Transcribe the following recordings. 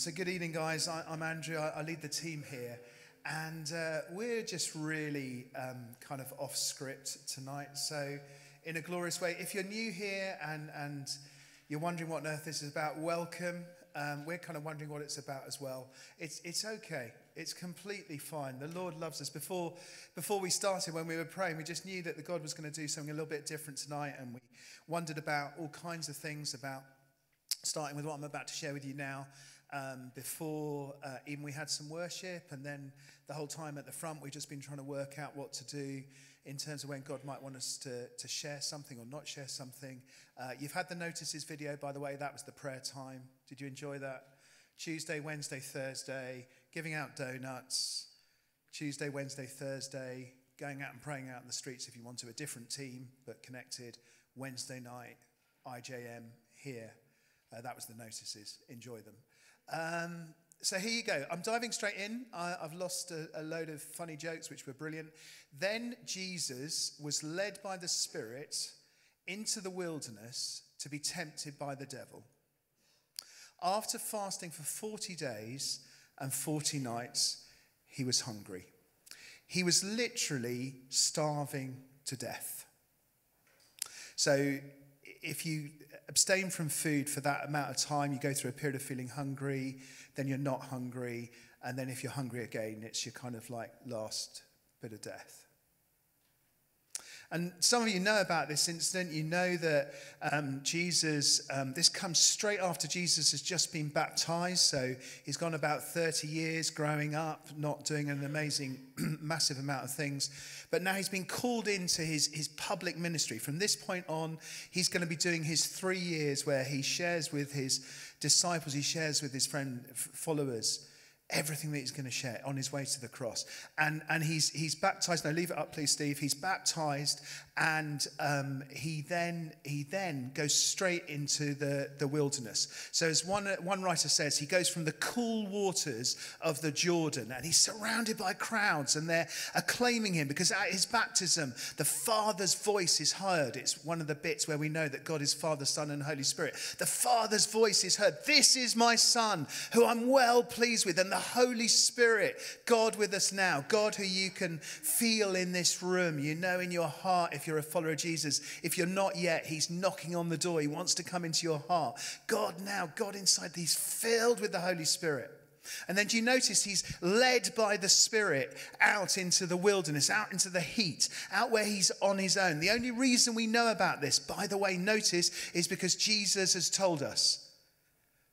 So, good evening, guys. I, am Andrew. I, I, lead the team here. And uh, we're just really um, kind of off script tonight. So, in a glorious way, if you're new here and, and you're wondering what on earth this is about, welcome. Um, we're kind of wondering what it's about as well. It's, it's okay. It's completely fine. The Lord loves us. Before, before we started, when we were praying, we just knew that the God was going to do something a little bit different tonight. And we wondered about all kinds of things about starting with what I'm about to share with you now um, before uh, even we had some worship, and then the whole time at the front, we've just been trying to work out what to do in terms of when God might want us to, to share something or not share something. Uh, you've had the notices video, by the way, that was the prayer time. Did you enjoy that? Tuesday, Wednesday, Thursday, giving out donuts. Tuesday, Wednesday, Thursday, going out and praying out in the streets if you want to, a different team but connected. Wednesday night, IJM here. Uh, that was the notices. Enjoy them. Um, so here you go. I'm diving straight in. I, have lost a, a load of funny jokes, which were brilliant. Then Jesus was led by the Spirit into the wilderness to be tempted by the devil. After fasting for 40 days and 40 nights, he was hungry. He was literally starving to death. So if you abstain from food for that amount of time, you go through a period of feeling hungry, then you're not hungry, and then if you're hungry again, it's your kind of like last bit of death. And some of you know about this incident. You know that um, Jesus, um, this comes straight after Jesus has just been baptized. So he's gone about 30 years growing up, not doing an amazing, massive amount of things. But now he's been called into his, his public ministry. From this point on, he's going to be doing his three years where he shares with his disciples, he shares with his friend followers everything that he's going to share on his way to the cross. And, and he's, he's baptized. Now, leave it up, please, Steve. He's baptized, and um, he, then, he then goes straight into the, the wilderness. So, as one, one writer says, he goes from the cool waters of the Jordan, and he's surrounded by crowds, and they're acclaiming him because at his baptism, the Father's voice is heard. It's one of the bits where we know that God is Father, Son, and Holy Spirit. The Father's voice is heard. This is my Son, who I'm well pleased with. And the Holy Spirit, God with us now, God who you can feel in this room. You know in your heart if you're a follower of Jesus. If you're not yet, He's knocking on the door. He wants to come into your heart. God now, God inside, He's filled with the Holy Spirit. And then do you notice he's led by the Spirit out into the wilderness, out into the heat, out where he's on his own. The only reason we know about this, by the way, notice, is because Jesus has told us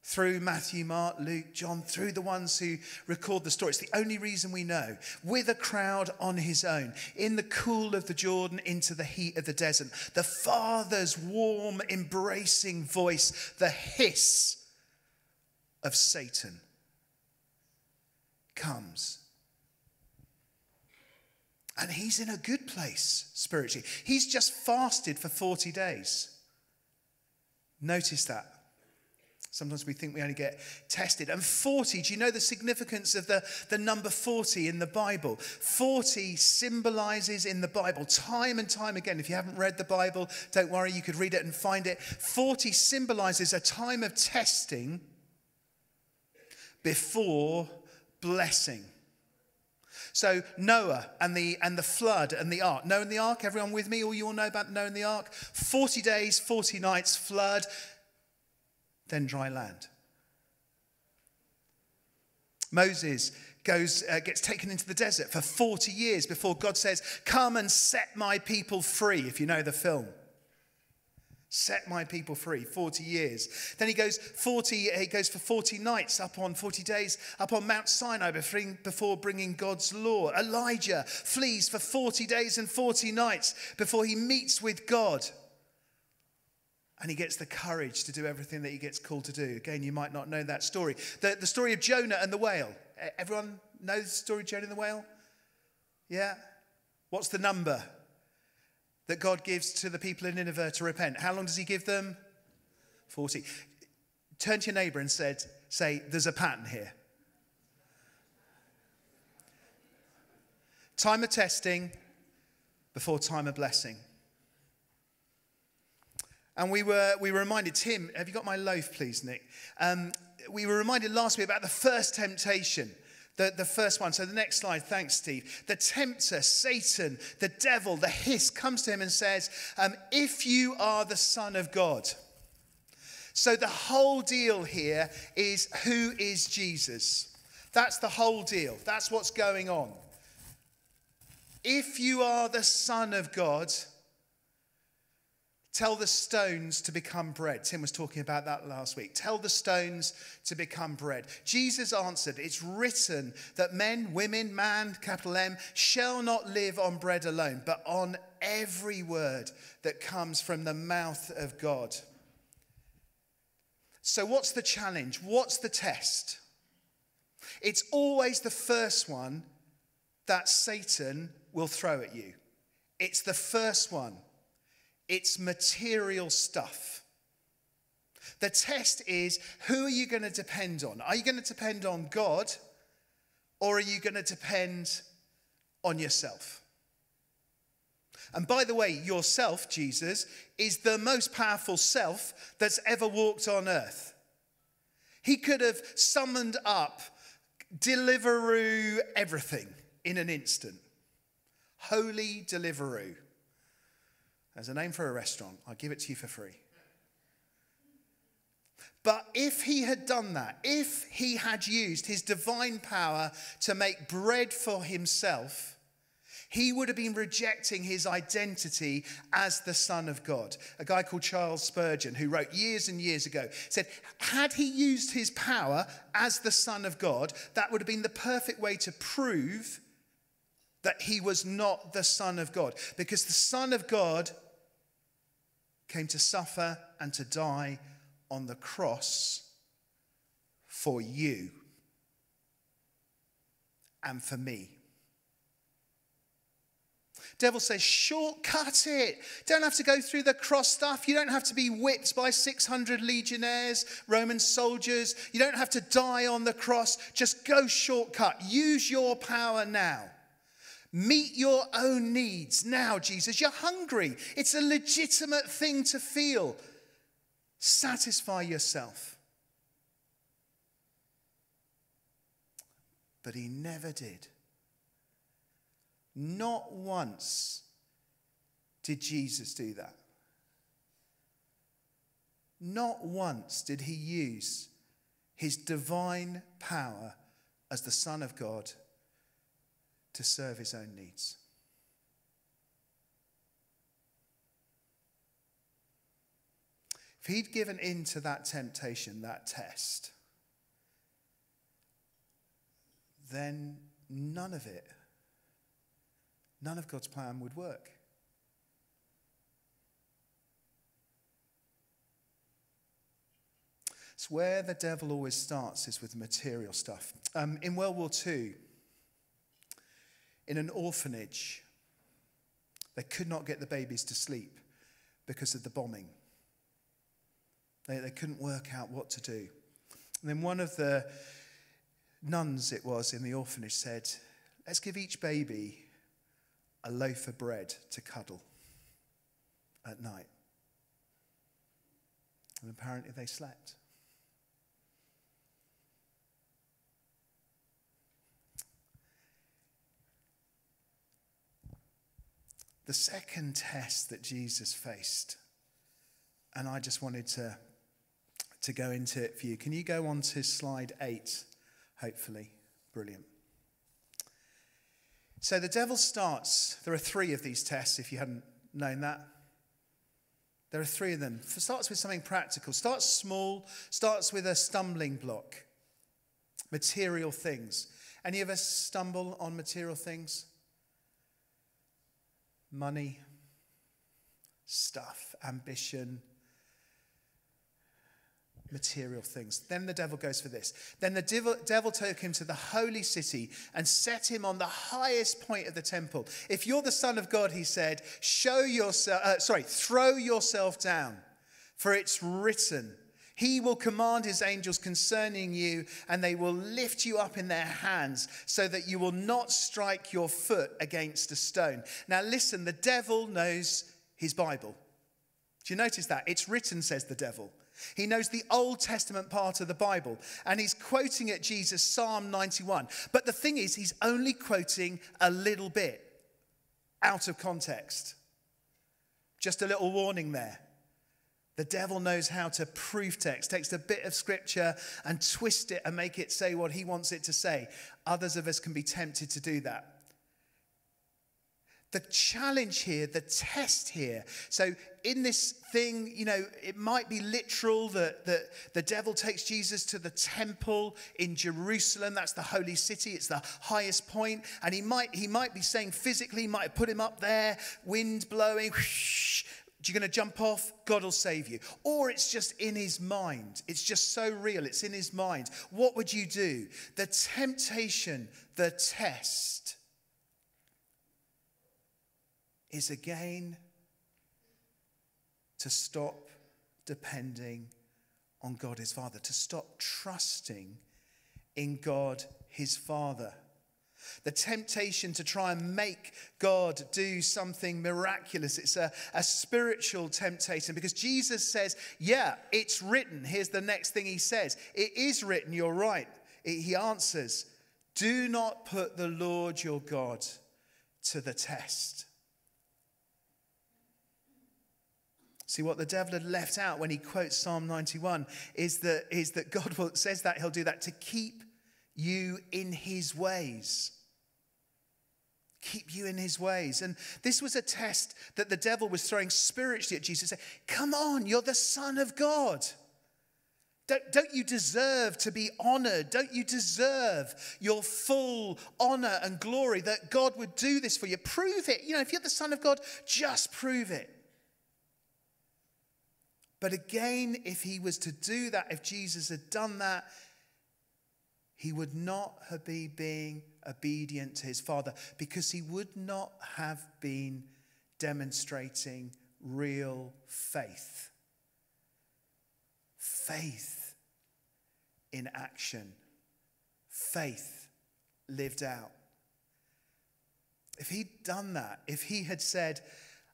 through Matthew, Mark, Luke, John, through the ones who record the story. It's the only reason we know. With a crowd on his own, in the cool of the Jordan, into the heat of the desert, the Father's warm, embracing voice, the hiss of Satan comes. And he's in a good place spiritually. He's just fasted for 40 days. Notice that. Sometimes we think we only get tested. And 40, do you know the significance of the, the number 40 in the Bible? 40 symbolizes in the Bible, time and time again. If you haven't read the Bible, don't worry, you could read it and find it. 40 symbolizes a time of testing before blessing. So Noah and the and the flood and the ark. Noah and the ark, everyone with me? All you all know about Noah and the ark? 40 days, 40 nights, flood then dry land. Moses goes, uh, gets taken into the desert for 40 years before God says, Come and set my people free, if you know the film. Set my people free, 40 years. Then he goes 40, he goes for 40 nights up on 40 days up on Mount Sinai before bringing God's law. Elijah flees for 40 days and 40 nights before he meets with God and he gets the courage to do everything that he gets called to do. Again, you might not know that story. The, the story of Jonah and the whale. Everyone knows the story of Jonah and the whale? Yeah? What's the number that God gives to the people in Nineveh to repent? How long does he give them? 40. Turn to your neighbor and said, say, there's a pattern here. Time of testing before time of blessing. And we were, we were reminded, Tim, have you got my loaf, please, Nick? Um, we were reminded last week about the first temptation. The, the first one. So, the next slide, thanks, Steve. The tempter, Satan, the devil, the hiss comes to him and says, um, If you are the Son of God. So, the whole deal here is who is Jesus? That's the whole deal. That's what's going on. If you are the Son of God, Tell the stones to become bread. Tim was talking about that last week. Tell the stones to become bread. Jesus answered, It's written that men, women, man, capital M, shall not live on bread alone, but on every word that comes from the mouth of God. So, what's the challenge? What's the test? It's always the first one that Satan will throw at you. It's the first one. It's material stuff. The test is who are you going to depend on? Are you going to depend on God or are you going to depend on yourself? And by the way, yourself, Jesus, is the most powerful self that's ever walked on earth. He could have summoned up Deliveroo everything in an instant. Holy Deliveroo. There's a name for a restaurant. I'll give it to you for free. But if he had done that, if he had used his divine power to make bread for himself, he would have been rejecting his identity as the Son of God. A guy called Charles Spurgeon, who wrote years and years ago, said, had he used his power as the Son of God, that would have been the perfect way to prove that he was not the Son of God. Because the Son of God came to suffer and to die on the cross for you and for me. Devil says, shortcut it. Don't have to go through the cross stuff. You don't have to be whipped by 600 legionnaires, Roman soldiers. You don't have to die on the cross. Just go shortcut. Use your power now. Meet your own needs now, Jesus. You're hungry. It's a legitimate thing to feel. Satisfy yourself. But he never did. Not once did Jesus do that. Not once did he use his divine power as the Son of God to serve his own needs. If he'd given in to that temptation, that test, then none of it, none of God's plan would work. It's where the devil always starts is with material stuff. Um, in World War II, in an orphanage. They could not get the babies to sleep because of the bombing. They, they couldn't work out what to do. And then one of the nuns, it was, in the orphanage said, Let's give each baby a loaf of bread to cuddle at night. And apparently they slept. The second test that Jesus faced, and I just wanted to, to go into it for you. Can you go on to slide eight, hopefully? Brilliant. So the devil starts, there are three of these tests if you hadn't known that. There are three of them. It starts with something practical, starts small, starts with a stumbling block. Material things. Any of us stumble on material things? Money, stuff, ambition, material things. Then the devil goes for this. Then the devil, devil, took him to the holy city and set him on the highest point of the temple. If you're the son of God, he said, show yourself, uh, sorry, throw yourself down, for it's written. He will command his angels concerning you, and they will lift you up in their hands so that you will not strike your foot against a stone. Now, listen, the devil knows his Bible. Do you notice that? It's written, says the devil. He knows the Old Testament part of the Bible, and he's quoting at Jesus Psalm 91. But the thing is, he's only quoting a little bit out of context. Just a little warning there. The devil knows how to proof text, takes a bit of scripture and twist it and make it say what he wants it to say. Others of us can be tempted to do that. The challenge here, the test here. So, in this thing, you know, it might be literal that, that the devil takes Jesus to the temple in Jerusalem. That's the holy city, it's the highest point. And he might, he might be saying physically, he might put him up there, wind blowing, whoosh, you're going to jump off, God will save you. Or it's just in his mind. It's just so real, it's in his mind. What would you do? The temptation, the test is again to stop depending on God his Father, to stop trusting in God his Father. The temptation to try and make God do something miraculous. It's a, a spiritual temptation because Jesus says, Yeah, it's written. Here's the next thing he says It is written, you're right. It, he answers, Do not put the Lord your God to the test. See, what the devil had left out when he quotes Psalm 91 is that, is that God says that he'll do that to keep you in his ways keep you in his ways. And this was a test that the devil was throwing spiritually at Jesus. Come on, you're the Son of God. Don't, don't you deserve to be honored? Don't you deserve your full honor and glory that God would do this for you? Prove it. You know, if you're the Son of God, just prove it. But again, if he was to do that, if Jesus had done that, he would not have been being obedient to his father because he would not have been demonstrating real faith. Faith in action, faith lived out. If he'd done that, if he had said,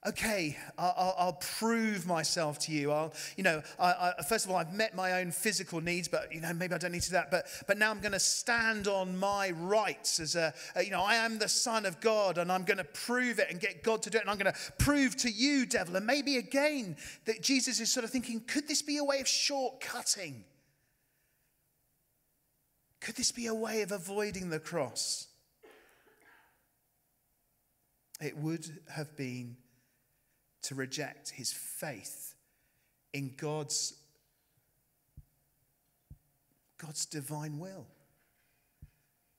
okay, I'll, I'll, prove myself to you. I'll, you know, I, I, first of all, I've met my own physical needs, but, you know, maybe I don't need to do that. But, but now I'm going to stand on my rights as a, a, you know, I am the Son of God and I'm going to prove it and get God to do it. And I'm going to prove to you, devil. And maybe again, that Jesus is sort of thinking, could this be a way of shortcutting? Could this be a way of avoiding the cross? It would have been to reject his faith in God's, God's divine will,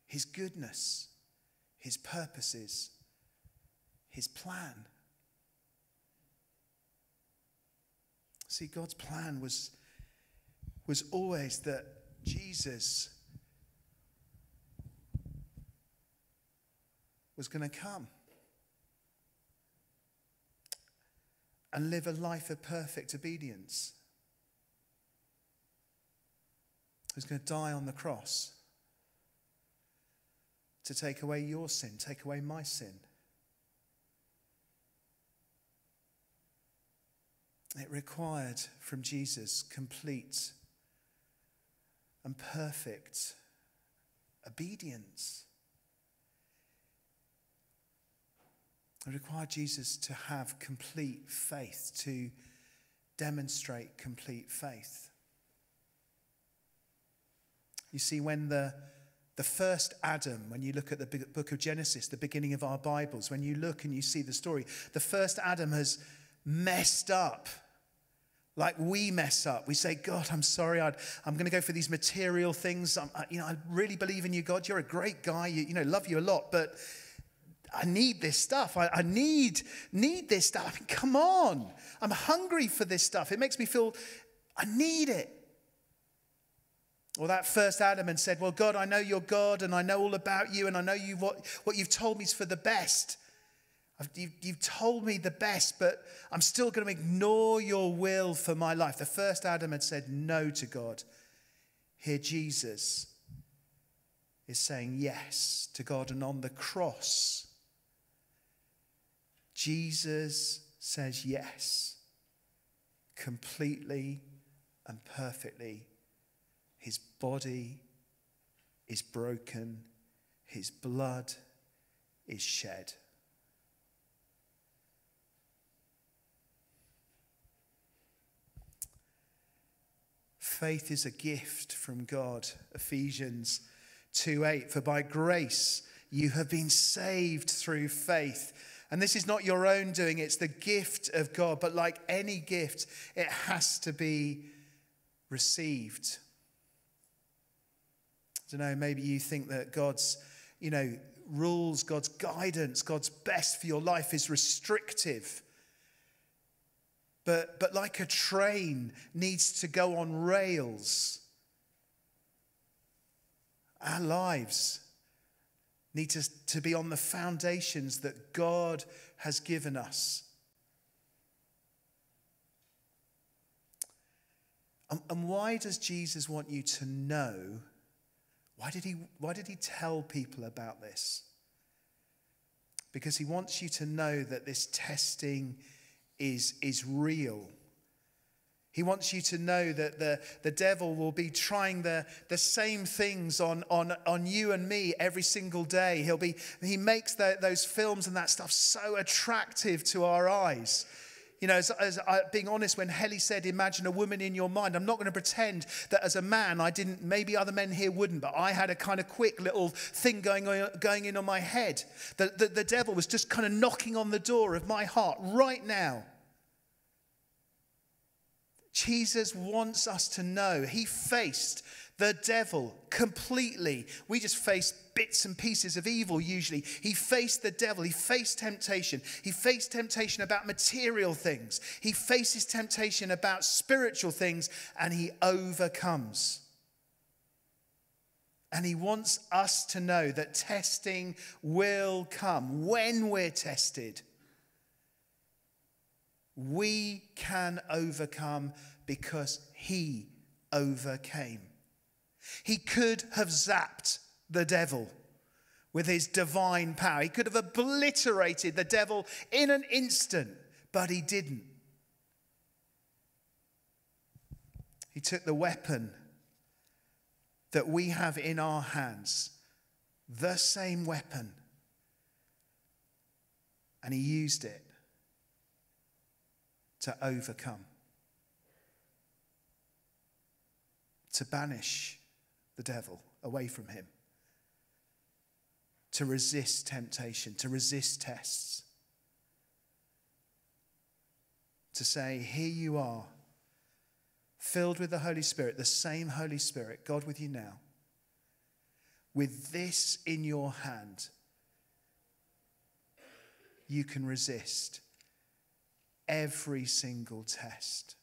his goodness, his purposes, his plan. See, God's plan was, was always that Jesus was going to come. And live a life of perfect obedience. Who's going to die on the cross to take away your sin, take away my sin. It required from Jesus complete and perfect obedience. It required Jesus to have complete faith, to demonstrate complete faith. You see, when the, the first Adam, when you look at the book of Genesis, the beginning of our Bibles, when you look and you see the story, the first Adam has messed up like we mess up. We say, God, I'm sorry. i am going to go for these material things. I, you know, I really believe in you, God. You're a great guy. You, you know, love you a lot. But I need this stuff. I, I, need, need this stuff. I mean, come on. I'm hungry for this stuff. It makes me feel I need it. Well, that first Adam and said, Well, God, I know you're God and I know all about you and I know you what, what you've told me is for the best. You've, you've told me the best, but I'm still going to ignore your will for my life. The first Adam had said no to God. Here, Jesus is saying yes to God. And on the cross, Jesus says yes, completely and perfectly. His body is broken, his blood is shed. Faith is a gift from God. Ephesians 2 8. For by grace you have been saved through faith. And this is not your own doing, it's the gift of God. But like any gift, it has to be received. I don't know, maybe you think that God's, you know, rules, God's guidance, God's best for your life is restrictive. But, but like a train needs to go on rails, our lives need to, to be on the foundations that God has given us. And, and why does Jesus want you to know? Why did, he, why did he tell people about this? Because he wants you to know that this testing is, is real. He wants you to know that the, the devil will be trying the, the same things on, on, on you and me every single day. He'll be, he makes the, those films and that stuff so attractive to our eyes. You know, as, as I, being honest, when Helly said, Imagine a woman in your mind, I'm not going to pretend that as a man, I didn't, maybe other men here wouldn't, but I had a kind of quick little thing going, on, going in on my head. The, the, the devil was just kind of knocking on the door of my heart right now. Jesus wants us to know he faced the devil completely. We just face bits and pieces of evil usually. He faced the devil. He faced temptation. He faced temptation about material things. He faces temptation about spiritual things and he overcomes. And he wants us to know that testing will come when we're tested we can overcome because he overcame. He could have zapped the devil with his divine power. He could have obliterated the devil in an instant, but he didn't. He took the weapon that we have in our hands, the same weapon, and he used it to overcome, to banish the devil away from him, to resist temptation, to resist tests, to say, Here you are, filled with the Holy Spirit, the same Holy Spirit, God with you now, with this in your hand. You can resist every single test.